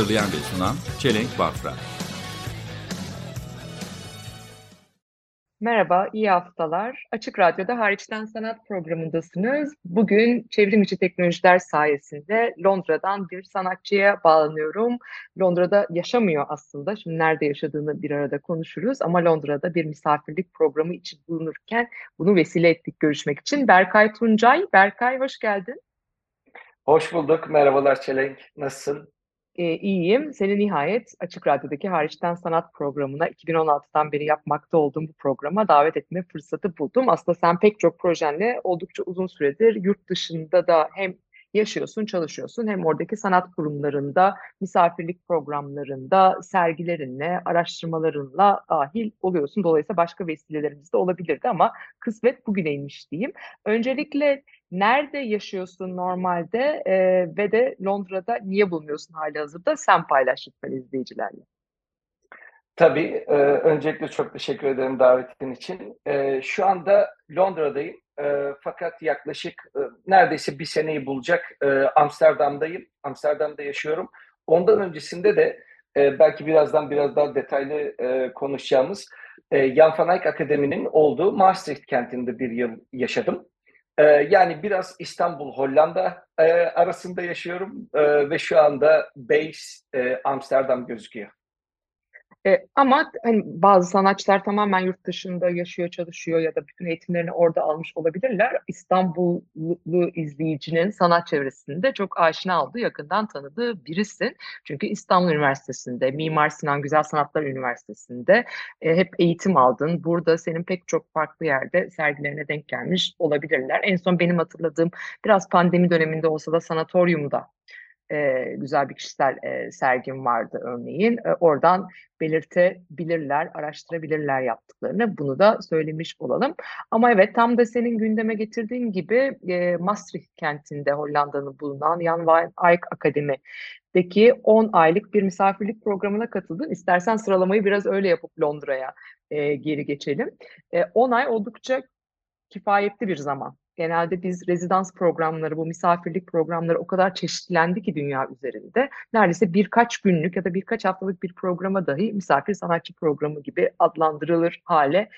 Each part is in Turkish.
Hazırlayan ve sunan Çelenk Bafra Merhaba, iyi haftalar. Açık Radyo'da Hariçten Sanat programındasınız. Bugün çevrim içi teknolojiler sayesinde Londra'dan bir sanatçıya bağlanıyorum. Londra'da yaşamıyor aslında. Şimdi nerede yaşadığını bir arada konuşuruz. Ama Londra'da bir misafirlik programı için bulunurken bunu vesile ettik görüşmek için. Berkay Tuncay. Berkay hoş geldin. Hoş bulduk. Merhabalar Çelenk. Nasılsın? Ee, iyiyim. Seni nihayet Açık Radyo'daki Hariçten Sanat programına 2016'dan beri yapmakta olduğum bu programa davet etme fırsatı buldum. Aslında sen pek çok projenle oldukça uzun süredir yurt dışında da hem yaşıyorsun, çalışıyorsun hem oradaki sanat kurumlarında, misafirlik programlarında, sergilerinle, araştırmalarınla dahil oluyorsun. Dolayısıyla başka vesilelerimiz de olabilirdi ama kısmet bugüneymiş diyeyim. Öncelikle nerede yaşıyorsun normalde e, ve de Londra'da niye bulunuyorsun hali hazırda? Sen paylaş lütfen izleyicilerle. Tabii. e, öncelikle çok teşekkür ederim davetin için. E, şu anda Londra'dayım. E, fakat yaklaşık e, neredeyse bir seneyi bulacak e, Amsterdam'dayım. Amsterdam'da yaşıyorum. Ondan öncesinde de e, belki birazdan biraz daha detaylı e, konuşacağımız e, Jan van Eyck Akademi'nin olduğu Maastricht kentinde bir yıl yaşadım. E, yani biraz İstanbul, Hollanda e, arasında yaşıyorum e, ve şu anda base e, Amsterdam gözüküyor. E, ama hani bazı sanatçılar tamamen yurt dışında yaşıyor, çalışıyor ya da bütün eğitimlerini orada almış olabilirler. İstanbullu izleyicinin sanat çevresinde çok aşina olduğu, yakından tanıdığı birisin. Çünkü İstanbul Üniversitesi'nde, Mimar Sinan Güzel Sanatlar Üniversitesi'nde e, hep eğitim aldın. Burada senin pek çok farklı yerde sergilerine denk gelmiş olabilirler. En son benim hatırladığım biraz pandemi döneminde olsa da sanatoryumda e, güzel bir kişisel e, sergim vardı örneğin. E, oradan belirtebilirler, araştırabilirler yaptıklarını. Bunu da söylemiş olalım. Ama evet tam da senin gündeme getirdiğin gibi e, Maastricht kentinde Hollanda'nın bulunan Jan van Eyck Akademi'deki 10 aylık bir misafirlik programına katıldın. İstersen sıralamayı biraz öyle yapıp Londra'ya e, geri geçelim. E, 10 ay oldukça kifayetli bir zaman. Genelde biz rezidans programları, bu misafirlik programları o kadar çeşitlendi ki dünya üzerinde. Neredeyse birkaç günlük ya da birkaç haftalık bir programa dahi misafir sanatçı programı gibi adlandırılır hale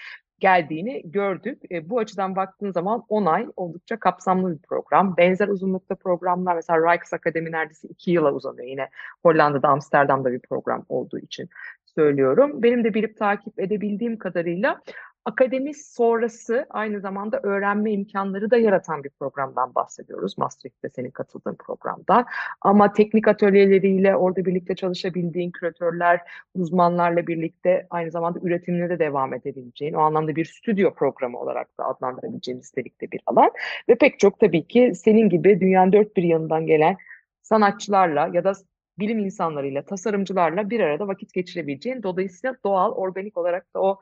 geldiğini gördük. E, bu açıdan baktığın zaman 10 ay oldukça kapsamlı bir program. Benzer uzunlukta programlar mesela Rijksakademi neredeyse 2 yıla uzanıyor. Yine Hollanda'da, Amsterdam'da bir program olduğu için söylüyorum. Benim de bilip takip edebildiğim kadarıyla akademi sonrası aynı zamanda öğrenme imkanları da yaratan bir programdan bahsediyoruz. Maastricht'te senin katıldığın programdan. Ama teknik atölyeleriyle orada birlikte çalışabildiğin küratörler, uzmanlarla birlikte aynı zamanda üretimine de devam edebileceğin, o anlamda bir stüdyo programı olarak da adlandırabileceğin nitelikte bir alan. Ve pek çok tabii ki senin gibi dünyanın dört bir yanından gelen sanatçılarla ya da bilim insanlarıyla, tasarımcılarla bir arada vakit geçirebileceğin, dolayısıyla doğal, organik olarak da o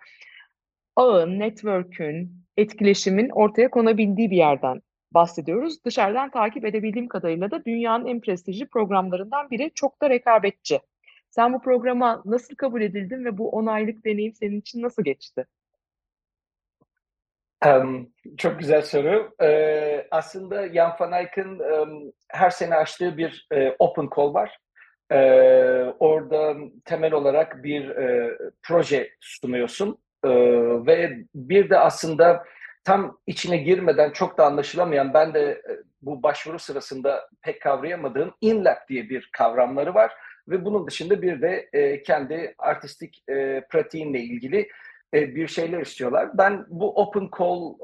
ağın, network'ün, etkileşimin ortaya konabildiği bir yerden bahsediyoruz. Dışarıdan takip edebildiğim kadarıyla da dünyanın en prestijli programlarından biri çok da rekabetçi. Sen bu programa nasıl kabul edildin ve bu 10 aylık deneyim senin için nasıl geçti? Um, çok güzel soru. Ee, aslında Jan van Eyck'in um, her sene açtığı bir e, open call var. Ee, orada temel olarak bir e, proje sunuyorsun ee, ve bir de aslında tam içine girmeden çok da anlaşılamayan ben de e, bu başvuru sırasında pek kavrayamadığım INLAB diye bir kavramları var ve bunun dışında bir de e, kendi artistik e, pratiğinle ilgili e, bir şeyler istiyorlar. Ben bu open call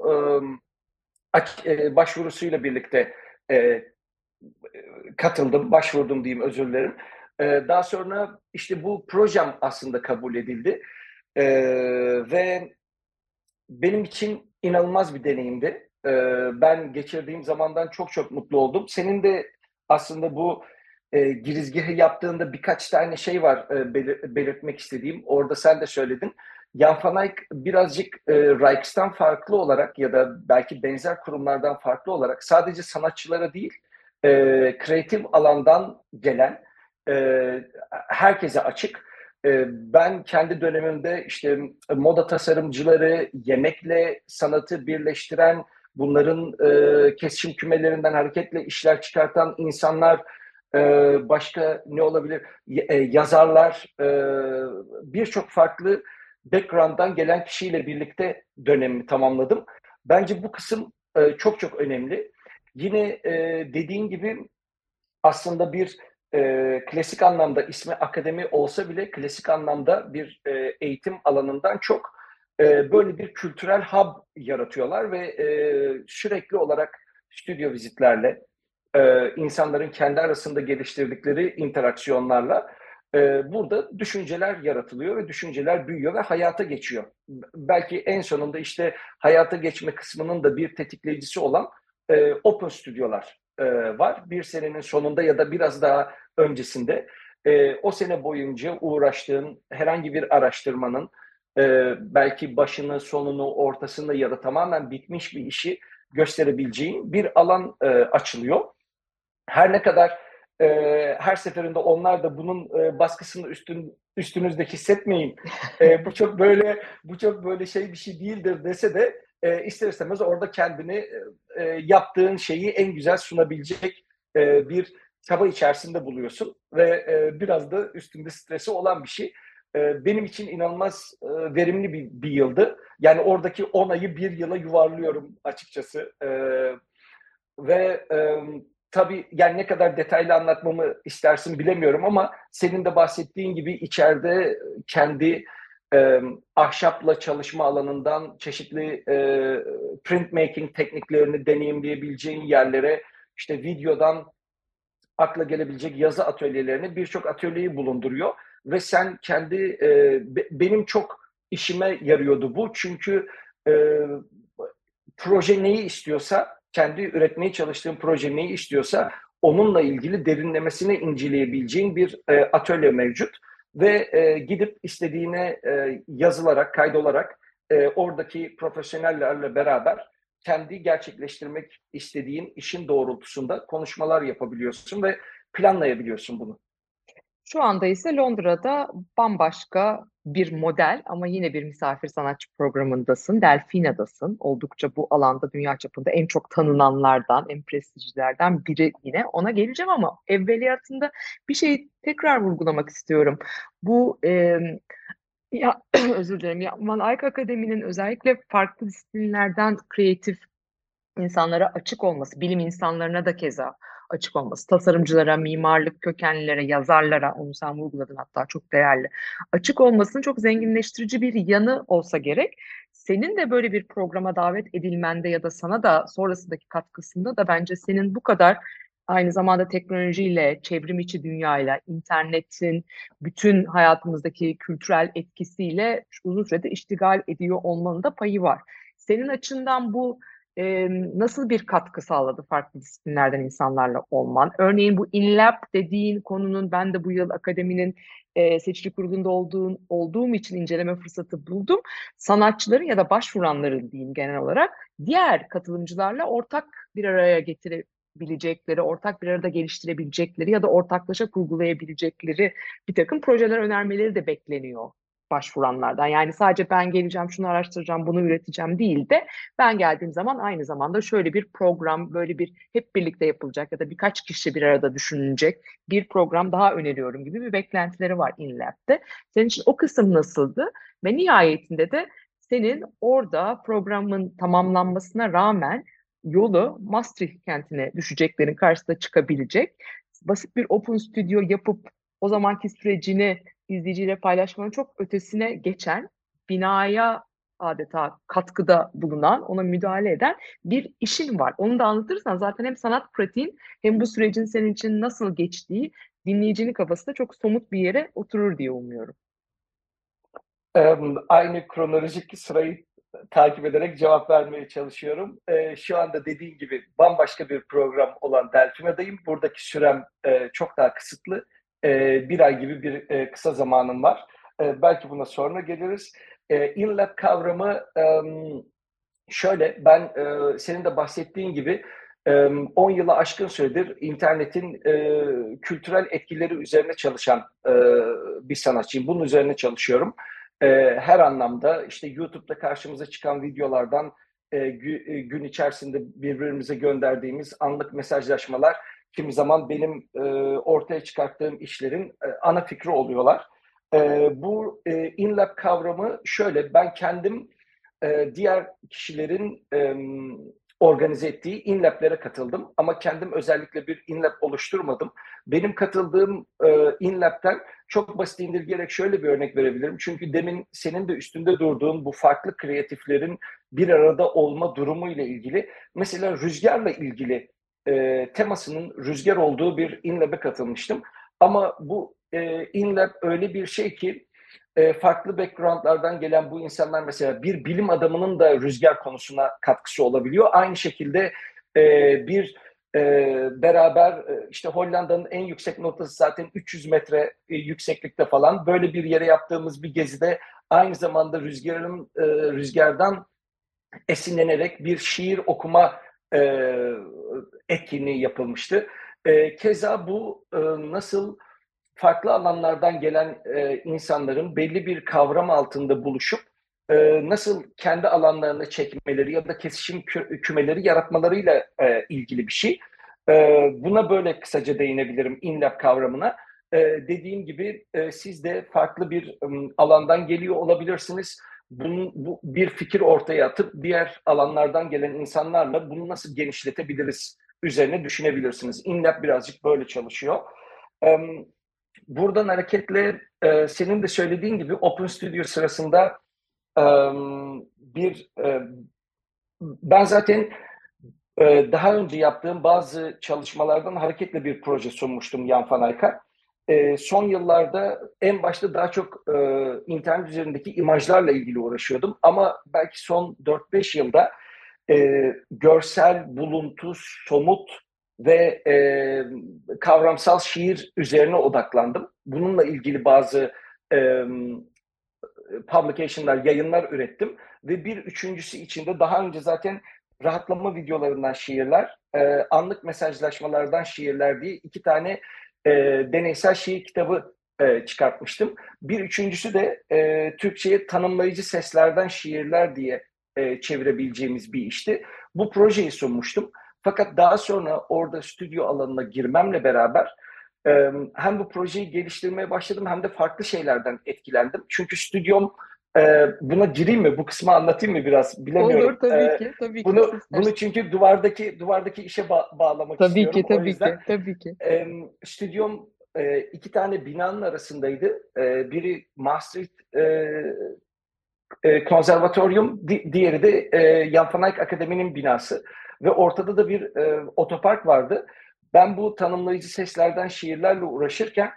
e, e, başvurusuyla birlikte e, katıldım, başvurdum diyeyim özür dilerim. E, daha sonra işte bu projem aslında kabul edildi. Ee, ve benim için inanılmaz bir deneyimdi. Ee, ben geçirdiğim zamandan çok çok mutlu oldum. Senin de aslında bu e, girizgahı yaptığında birkaç tane şey var e, belir- belirtmek istediğim. Orada sen de söyledin. Jan van Eyck birazcık e, Rijks'tan farklı olarak ya da belki benzer kurumlardan farklı olarak sadece sanatçılara değil, kreatif alandan gelen e, herkese açık. E, ben kendi dönemimde işte moda tasarımcıları, yemekle sanatı birleştiren, bunların e, kesişim kümelerinden hareketle işler çıkartan insanlar, e, başka ne olabilir? E, yazarlar, e, birçok farklı background'dan gelen kişiyle birlikte dönemimi tamamladım. Bence bu kısım e, çok çok önemli. Yine e, dediğin gibi aslında bir e, klasik anlamda ismi akademi olsa bile klasik anlamda bir e, eğitim alanından çok e, böyle bir kültürel hub yaratıyorlar ve e, sürekli olarak stüdyo vizitlerle e, insanların kendi arasında geliştirdikleri interaksiyonlarla e, burada düşünceler yaratılıyor ve düşünceler büyüyor ve hayata geçiyor. Belki en sonunda işte hayata geçme kısmının da bir tetikleyicisi olan e, open stüdyolar e, var. Bir senenin sonunda ya da biraz daha öncesinde e, o sene boyunca uğraştığın herhangi bir araştırmanın e, belki başını, sonunu, ortasını ya da tamamen bitmiş bir işi gösterebileceğin bir alan e, açılıyor. Her ne kadar e, her seferinde onlar da bunun e, baskısını üstün üstünüzde hissetmeyin. E, bu çok böyle bu çok böyle şey bir şey değildir dese de e, ister istemez orada kendini e, yaptığın şeyi en güzel sunabilecek e, bir çaba içerisinde buluyorsun ve e, biraz da üstünde stresi olan bir şey. E, benim için inanılmaz e, verimli bir, bir yıldı. Yani oradaki 10 ayı bir yıla yuvarlıyorum açıkçası. E, ve e, tabii yani ne kadar detaylı anlatmamı istersin bilemiyorum ama senin de bahsettiğin gibi içeride kendi e, ahşapla çalışma alanından çeşitli e, printmaking tekniklerini deneyimleyebileceğin yerlere işte videodan akla gelebilecek yazı atölyelerini birçok atölyeyi bulunduruyor. Ve sen kendi e, be- benim çok işime yarıyordu bu. Çünkü e, proje neyi istiyorsa kendi üretmeye çalıştığın proje neyi istiyorsa onunla ilgili derinlemesine inceleyebileceğin bir e, atölye mevcut ve e, gidip istediğine e, yazılarak, kaydolarak e, oradaki profesyonellerle beraber kendi gerçekleştirmek istediğin işin doğrultusunda konuşmalar yapabiliyorsun ve planlayabiliyorsun bunu. Şu anda ise Londra'da bambaşka bir model ama yine bir misafir sanatçı programındasın. Delfina'dasın. Oldukça bu alanda dünya çapında en çok tanınanlardan, en prestijlilerden biri yine. Ona geleceğim ama evveliyatında bir şeyi tekrar vurgulamak istiyorum. Bu e, ya özür dilerim. Ya, Van Eyck Akademi'nin özellikle farklı disiplinlerden kreatif insanlara açık olması, bilim insanlarına da keza açık olması, tasarımcılara, mimarlık kökenlilere, yazarlara, onu sen vurguladın hatta çok değerli, açık olmasının çok zenginleştirici bir yanı olsa gerek. Senin de böyle bir programa davet edilmende ya da sana da sonrasındaki katkısında da bence senin bu kadar aynı zamanda teknolojiyle, çevrim içi dünyayla, internetin bütün hayatımızdaki kültürel etkisiyle uzun süredir iştigal ediyor olmanın da payı var. Senin açından bu e, nasıl bir katkı sağladı farklı disiplinlerden insanlarla olman? Örneğin bu InLab dediğin konunun ben de bu yıl akademinin e, seçici kurulunda olduğum, olduğum için inceleme fırsatı buldum. Sanatçıların ya da başvuranların diyeyim genel olarak diğer katılımcılarla ortak bir araya getirebilecekleri, ortak bir arada geliştirebilecekleri ya da ortaklaşa kurgulayabilecekleri bir takım projeler önermeleri de bekleniyor başvuranlardan. Yani sadece ben geleceğim, şunu araştıracağım, bunu üreteceğim değil de ben geldiğim zaman aynı zamanda şöyle bir program, böyle bir hep birlikte yapılacak ya da birkaç kişi bir arada düşünülecek bir program daha öneriyorum gibi bir beklentileri var InLab'de. Senin için o kısım nasıldı? Ve nihayetinde de senin orada programın tamamlanmasına rağmen yolu Maastricht kentine düşeceklerin karşısına çıkabilecek basit bir open studio yapıp o zamanki sürecini izleyiciyle paylaşmanın çok ötesine geçen binaya adeta katkıda bulunan, ona müdahale eden bir işin var. Onu da anlatırsan zaten hem sanat pratiğin hem bu sürecin senin için nasıl geçtiği dinleyicinin kafasında çok somut bir yere oturur diye umuyorum. Aynı kronolojik sırayı takip ederek cevap vermeye çalışıyorum. Ee, şu anda dediğin gibi bambaşka bir program olan Delfina'dayım. Buradaki sürem e, çok daha kısıtlı. E, bir ay gibi bir e, kısa zamanım var. E, belki buna sonra geliriz. E, InLab kavramı e, şöyle, ben e, senin de bahsettiğin gibi e, 10 yıla aşkın süredir internetin e, kültürel etkileri üzerine çalışan e, bir sanatçıyım. Bunun üzerine çalışıyorum. E, her anlamda işte YouTube'da karşımıza çıkan videolardan e, e, gün içerisinde birbirimize gönderdiğimiz anlık mesajlaşmalar kimi zaman benim e, ortaya çıkarttığım işlerin e, ana fikri oluyorlar. E, bu e, InLab kavramı şöyle, ben kendim e, diğer kişilerin e, organize ettiği InLab'lere katıldım ama kendim özellikle bir InLab oluşturmadım. Benim katıldığım e, InLab'den çok basit indirgeyerek şöyle bir örnek verebilirim. Çünkü demin senin de üstünde durduğun bu farklı kreatiflerin bir arada olma durumu ile ilgili mesela rüzgarla ilgili e, temasının rüzgar olduğu bir InLab'e katılmıştım. Ama bu e, InLab öyle bir şey ki e, farklı backgroundlardan gelen bu insanlar mesela bir bilim adamının da rüzgar konusuna katkısı olabiliyor. Aynı şekilde e, bir e, beraber e, işte Hollanda'nın en yüksek noktası zaten 300 metre e, yükseklikte falan böyle bir yere yaptığımız bir gezide aynı zamanda rüzgarın e, rüzgardan esinlenerek bir şiir okuma e, etkinliği yapılmıştı. E, keza bu e, nasıl farklı alanlardan gelen e, insanların belli bir kavram altında buluşup e, nasıl kendi alanlarını çekmeleri ya da kesişim kü- kümeleri yaratmalarıyla e, ilgili bir şey. E, buna böyle kısaca değinebilirim InLab kavramına. E, dediğim gibi e, siz de farklı bir um, alandan geliyor olabilirsiniz. Bunun, bu bir fikir ortaya atıp diğer alanlardan gelen insanlarla bunu nasıl genişletebiliriz üzerine düşünebilirsiniz. InLab birazcık böyle çalışıyor. Buradan hareketle e, senin de söylediğin gibi Open Studio sırasında bir e, ben zaten e, daha önce yaptığım bazı çalışmalardan hareketle bir proje sunmuştum Yan Fanayk'a. E, son yıllarda en başta daha çok e, internet üzerindeki imajlarla ilgili uğraşıyordum ama belki son 4-5 yılda e, görsel, buluntu, somut ve e, kavramsal şiir üzerine odaklandım. Bununla ilgili bazı e, publication'lar, yayınlar ürettim ve bir üçüncüsü içinde daha önce zaten rahatlama videolarından şiirler, e, anlık mesajlaşmalardan şiirler diye iki tane e, deneysel şiir kitabı e, çıkartmıştım. Bir üçüncüsü de e, Türkçe'ye tanımlayıcı seslerden şiirler diye e, çevirebileceğimiz bir işti. Bu projeyi sunmuştum. Fakat daha sonra orada stüdyo alanına girmemle beraber e, hem bu projeyi geliştirmeye başladım hem de farklı şeylerden etkilendim. Çünkü stüdyom e, buna gireyim mi? Bu kısmı anlatayım mı biraz? Bilemiyorum. Olur tabii E, ki, tabii ki. Bunu Siz bunu çünkü duvardaki duvardaki işe ba- bağlamak Tabii istiyorum. ki, O tabii yüzden ki, tabii ki. e, stüdyom e, iki tane binanın arasındaydı. E, biri Maastricht e, e, konservatoryum, di- diğeri de e, Jan van Eyck Akademi'nin binası. Ve ortada da bir e, otopark vardı. Ben bu tanımlayıcı seslerden şiirlerle uğraşırken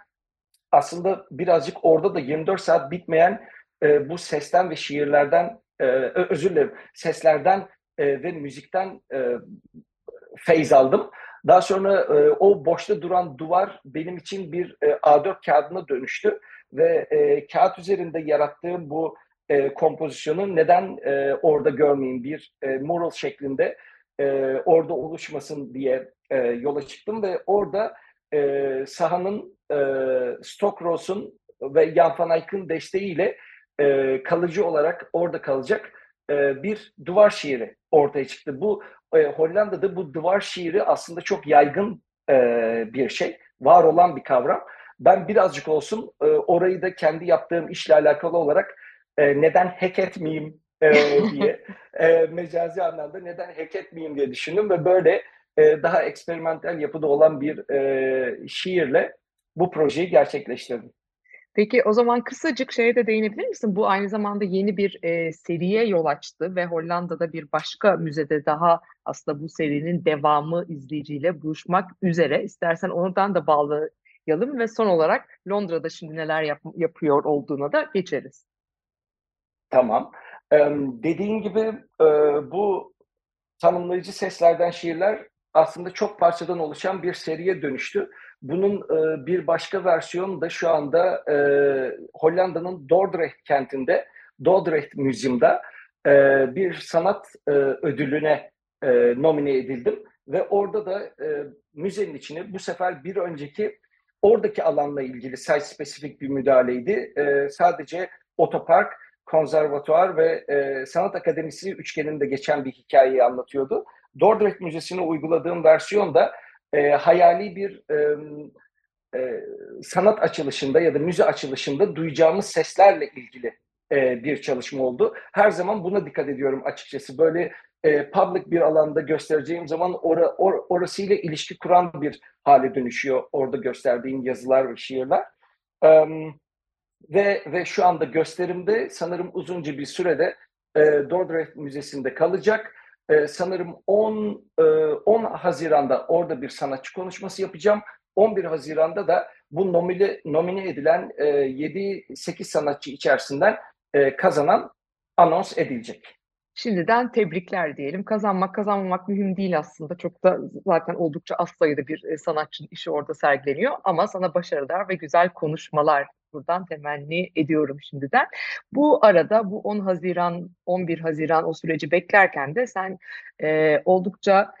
aslında birazcık orada da 24 saat bitmeyen e, bu sesten ve şiirlerden, e, özür dilerim, seslerden e, ve müzikten e, feyz aldım. Daha sonra e, o boşta duran duvar benim için bir e, A4 kağıdına dönüştü ve e, kağıt üzerinde yarattığım bu e, kompozisyonu neden e, orada görmeyeyim bir e, mural şeklinde e, orada oluşmasın diye e, yola çıktım ve orada e, sahanın e, Stockrose'un ve Jan van Eyck'ın desteğiyle e, kalıcı olarak orada kalacak e, bir duvar şiiri ortaya çıktı. Bu e, Hollanda'da bu duvar şiiri aslında çok yaygın e, bir şey, var olan bir kavram. Ben birazcık olsun e, orayı da kendi yaptığım işle alakalı olarak e, neden hack etmeyeyim e, diye e, mecazi anlamda neden hack etmeyeyim diye düşündüm ve böyle e, daha eksperimental yapıda olan bir e, şiirle bu projeyi gerçekleştirdim. Peki o zaman kısacık şeye de değinebilir misin? Bu aynı zamanda yeni bir e, seriye yol açtı ve Hollanda'da bir başka müzede daha aslında bu serinin devamı izleyiciyle buluşmak üzere. İstersen oradan da bağlayalım ve son olarak Londra'da şimdi neler yap- yapıyor olduğuna da geçeriz. Tamam. Em, dediğin gibi e, bu tanımlayıcı seslerden şiirler aslında çok parçadan oluşan bir seriye dönüştü. Bunun e, bir başka versiyonu da şu anda e, Hollanda'nın Dordrecht kentinde, Dordrecht Müziği'nde e, bir sanat e, ödülüne e, nomine edildim. Ve orada da e, müzenin içine bu sefer bir önceki oradaki alanla ilgili site spesifik bir müdahaleydi. E, sadece otopark, konservatuar ve e, sanat akademisi üçgeninde geçen bir hikayeyi anlatıyordu. Dordrecht Müzesi'ne uyguladığım versiyon da e, hayali bir e, e, sanat açılışında ya da müze açılışında duyacağımız seslerle ilgili e, bir çalışma oldu. Her zaman buna dikkat ediyorum açıkçası. Böyle e, public bir alanda göstereceğim zaman ora, or, orasıyla ilişki kuran bir hale dönüşüyor orada gösterdiğim yazılar ve şiirler. Um, ve ve şu anda gösterimde sanırım uzunca bir sürede e, Dordrecht Müzesi'nde kalacak. E, sanırım 10 e, 10 Haziran'da orada bir sanatçı konuşması yapacağım. 11 Haziran'da da bu nomine, nomine edilen e, 7-8 sanatçı içerisinden e, kazanan anons edilecek. Şimdiden tebrikler diyelim. Kazanmak kazanmamak mühim değil aslında. Çok da zaten oldukça az sayıda bir e, sanatçının işi orada sergileniyor. Ama sana başarılar ve güzel konuşmalar buradan temenni ediyorum şimdiden. Bu arada bu 10 Haziran, 11 Haziran o süreci beklerken de sen e, oldukça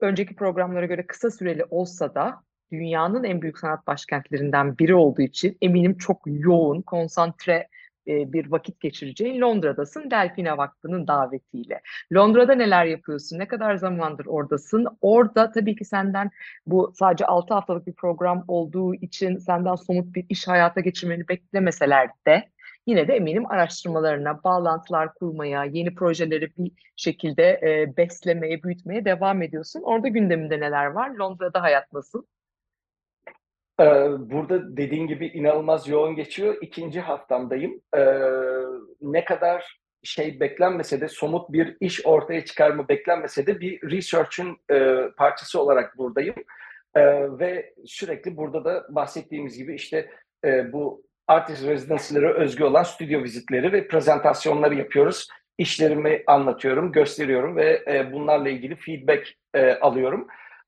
önceki programlara göre kısa süreli olsa da dünyanın en büyük sanat başkentlerinden biri olduğu için eminim çok yoğun, konsantre e, bir vakit geçireceğin Londra'dasın Delfina Vakfı'nın davetiyle. Londra'da neler yapıyorsun? Ne kadar zamandır oradasın? Orada tabii ki senden bu sadece 6 haftalık bir program olduğu için senden somut bir iş hayata geçirmeni beklemeseler de yine de eminim araştırmalarına, bağlantılar kurmaya, yeni projeleri bir şekilde e, beslemeye, büyütmeye devam ediyorsun. Orada gündeminde neler var? Londra'da hayat nasıl? Ee, Burada dediğin gibi inanılmaz yoğun geçiyor. İkinci haftamdayım. Ee, ne kadar şey beklenmese de somut bir iş ortaya çıkarma beklenmese de bir research'ün e, parçası olarak buradayım. Ee, ve sürekli burada da bahsettiğimiz gibi işte e, bu artist residency'lere özgü olan stüdyo vizitleri ve prezentasyonları yapıyoruz. İşlerimi anlatıyorum, gösteriyorum ve e, bunlarla ilgili feedback e, alıyorum.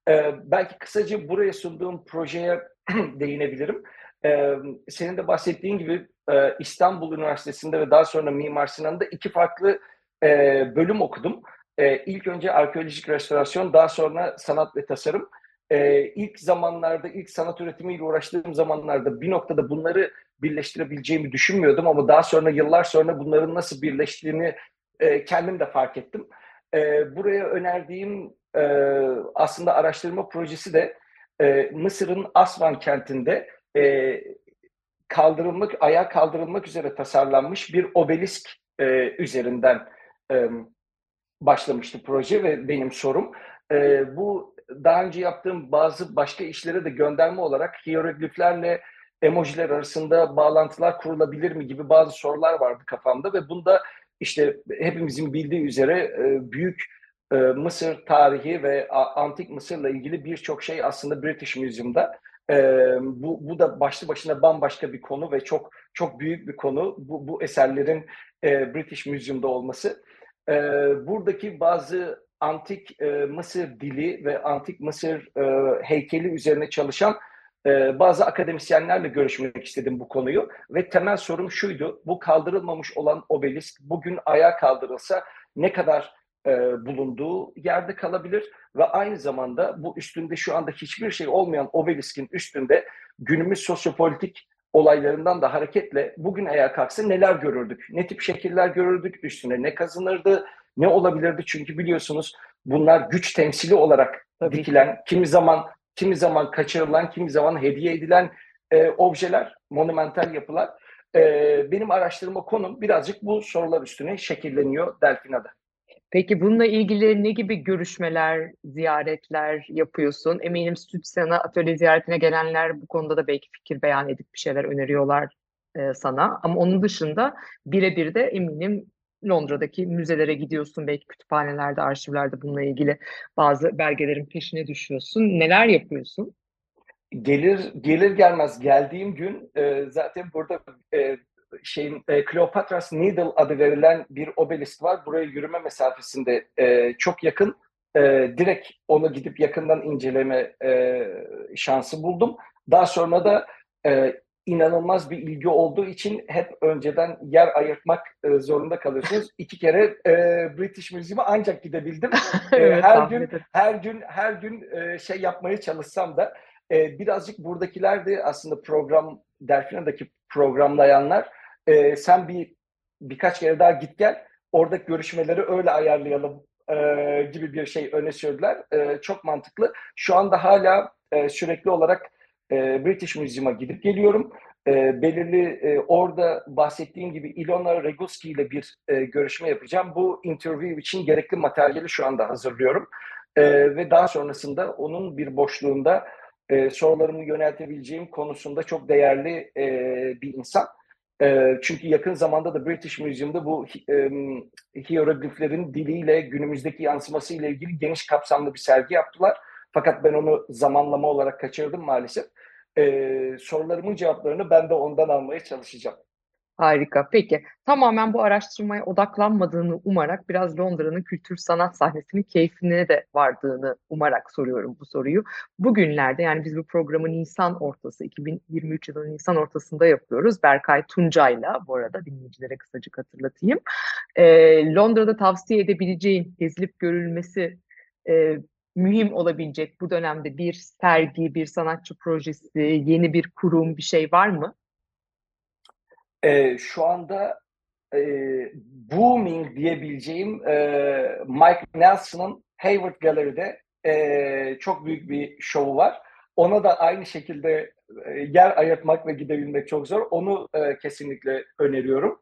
E, belki kısaca buraya sunduğum projeye değinebilirim. Ee, senin de bahsettiğin gibi e, İstanbul Üniversitesi'nde ve daha sonra Mimar Sinan'da iki farklı e, bölüm okudum. E, ilk önce arkeolojik restorasyon, daha sonra sanat ve tasarım. E, ilk zamanlarda, ilk sanat üretimiyle uğraştığım zamanlarda bir noktada bunları birleştirebileceğimi düşünmüyordum ama daha sonra yıllar sonra bunların nasıl birleştiğini e, kendim de fark ettim. E, buraya önerdiğim e, aslında araştırma projesi de e, Mısır'ın Asvan kentinde e, kaldırılmak, ayağa kaldırılmak üzere tasarlanmış bir obelisk e, üzerinden e, başlamıştı proje ve benim sorum. E, bu daha önce yaptığım bazı başka işlere de gönderme olarak hierogliflerle emojiler arasında bağlantılar kurulabilir mi gibi bazı sorular vardı kafamda ve bunda işte hepimizin bildiği üzere e, büyük e, Mısır tarihi ve antik Mısır'la ilgili birçok şey aslında British Museum'da. E, bu, bu da başlı başına bambaşka bir konu ve çok çok büyük bir konu. Bu, bu eserlerin e, British Museum'da olması. E, buradaki bazı antik e, Mısır dili ve antik Mısır e, heykeli üzerine çalışan bazı akademisyenlerle görüşmek istedim bu konuyu ve temel sorum şuydu. Bu kaldırılmamış olan obelisk bugün ayağa kaldırılsa ne kadar e, bulunduğu yerde kalabilir ve aynı zamanda bu üstünde şu anda hiçbir şey olmayan obeliskin üstünde günümüz sosyopolitik olaylarından da hareketle bugün ayağa kalksa neler görürdük? Ne tip şekiller görürdük? Üstüne ne kazanırdı? Ne olabilirdi? Çünkü biliyorsunuz bunlar güç temsili olarak Tabii. dikilen, kimi zaman kimi zaman kaçırılan, kimi zaman hediye edilen e, objeler, monumental yapılar. E, benim araştırma konum birazcık bu sorular üstüne şekilleniyor Delfina'da. Peki bununla ilgili ne gibi görüşmeler, ziyaretler yapıyorsun? Eminim stüdyosuna, atölye ziyaretine gelenler bu konuda da belki fikir beyan edip bir şeyler öneriyorlar e, sana. Ama onun dışında birebir de eminim Londra'daki müzelere gidiyorsun, belki kütüphanelerde, arşivlerde bununla ilgili bazı belgelerin peşine düşüyorsun. Neler yapıyorsun? Gelir gelir gelmez geldiğim gün e, zaten burada e, şeyin e, Cleopatra's Needle adı verilen bir obelisk var. Buraya yürüme mesafesinde e, çok yakın. E, direkt onu gidip yakından inceleme e, şansı buldum. Daha sonra da e, inanılmaz bir ilgi olduğu için hep önceden yer ayırtmak e, zorunda kalıyorsunuz. İki kere e, British Museum'a ancak gidebildim. E, Evet, her gün her gün her gün e, şey yapmaya çalışsam da e, birazcık buradakiler de aslında program Delfina'daki programlayanlar e, sen bir birkaç kere daha git gel oradaki görüşmeleri öyle ayarlayalım e, gibi bir şey öne sürdüler. E, çok mantıklı. Şu anda hala e, sürekli olarak e, British Museum'a gidip geliyorum. E, belirli e, orada bahsettiğim gibi Ilona Regulski ile bir e, görüşme yapacağım. Bu interview için gerekli materyali şu anda hazırlıyorum. E, ve daha sonrasında onun bir boşluğunda e, sorularımı yöneltebileceğim konusunda çok değerli e, bir insan. E, çünkü yakın zamanda da British Museum'da bu e, hierogliflerin diliyle günümüzdeki yansıması ile ilgili geniş kapsamlı bir sergi yaptılar. Fakat ben onu zamanlama olarak kaçırdım maalesef. E, sorularımın cevaplarını ben de ondan almaya çalışacağım. Harika. Peki. Tamamen bu araştırmaya odaklanmadığını umarak biraz Londra'nın kültür sanat sahnesinin keyfine de vardığını umarak soruyorum bu soruyu. Bugünlerde yani biz bu programı Nisan ortası, 2023 yılı Nisan ortasında yapıyoruz. Berkay Tuncay'la bu arada dinleyicilere kısacık hatırlatayım. Ee, Londra'da tavsiye edebileceğin gezilip görülmesi e, mühim olabilecek bu dönemde bir sergi, bir sanatçı projesi, yeni bir kurum bir şey var mı? E, şu anda e, booming diyebileceğim e, Mike Nelson'ın Hayward Gallery'de e, çok büyük bir şovu var. Ona da aynı şekilde e, yer ayırtmak ve gidebilmek çok zor. Onu e, kesinlikle öneriyorum.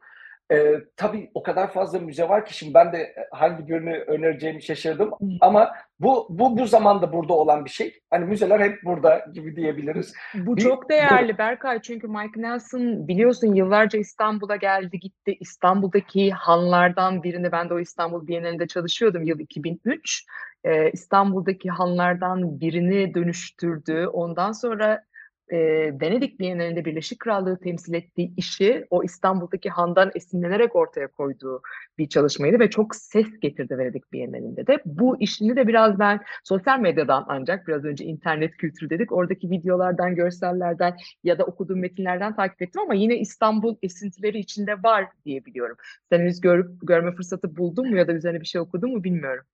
E, tabii o kadar fazla müze var ki şimdi ben de hangi birini önereceğimi şaşırdım. Ama bu bu bu zamanda burada olan bir şey. Hani müzeler hep burada gibi diyebiliriz. Bu Bir- çok değerli Berkay çünkü Mike Nelson biliyorsun yıllarca İstanbul'a geldi gitti. İstanbul'daki hanlardan birini ben de o İstanbul Bienalinde çalışıyordum yıl 2003. Ee, İstanbul'daki hanlardan birini dönüştürdü. Ondan sonra e, Venedik Bienalinde Birleşik Krallığı temsil ettiği işi o İstanbul'daki handan esinlenerek ortaya koyduğu bir çalışmaydı ve çok ses getirdi Venedik Bienalinde de. Bu işini de biraz ben sosyal medyadan ancak biraz önce internet kültürü dedik. Oradaki videolardan, görsellerden ya da okuduğum metinlerden takip ettim ama yine İstanbul esintileri içinde var diye biliyorum. Sen henüz görüp görme fırsatı buldun mu ya da üzerine bir şey okudun mu bilmiyorum.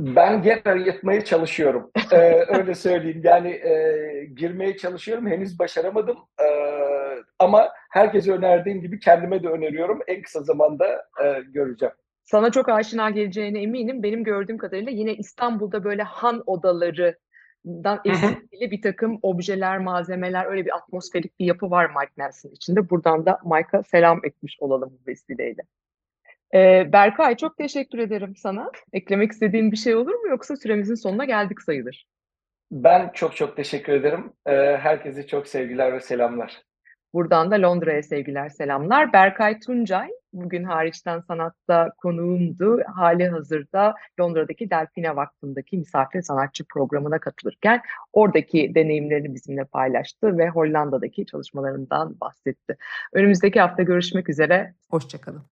Ben yer ayırtmaya çalışıyorum. Ee, öyle söyleyeyim. Yani e, girmeye çalışıyorum. Henüz başaramadım. Ee, ama herkese önerdiğim gibi kendime de öneriyorum. En kısa zamanda e, göreceğim. Sana çok aşina geleceğine eminim. Benim gördüğüm kadarıyla yine İstanbul'da böyle han odalarından esintili bir takım objeler, malzemeler, öyle bir atmosferik bir yapı var Mike Nelson içinde. Buradan da Mike'a selam etmiş olalım bu vesileyle. Ee, Berkay çok teşekkür ederim sana. Eklemek istediğin bir şey olur mu yoksa süremizin sonuna geldik sayılır. Ben çok çok teşekkür ederim. Ee, herkese çok sevgiler ve selamlar. Buradan da Londra'ya sevgiler, selamlar. Berkay Tuncay bugün hariçten sanatta konuğumdu. Hali hazırda Londra'daki Delfina Vakfı'ndaki misafir sanatçı programına katılırken oradaki deneyimlerini bizimle paylaştı ve Hollanda'daki çalışmalarından bahsetti. Önümüzdeki hafta görüşmek üzere. Hoşçakalın.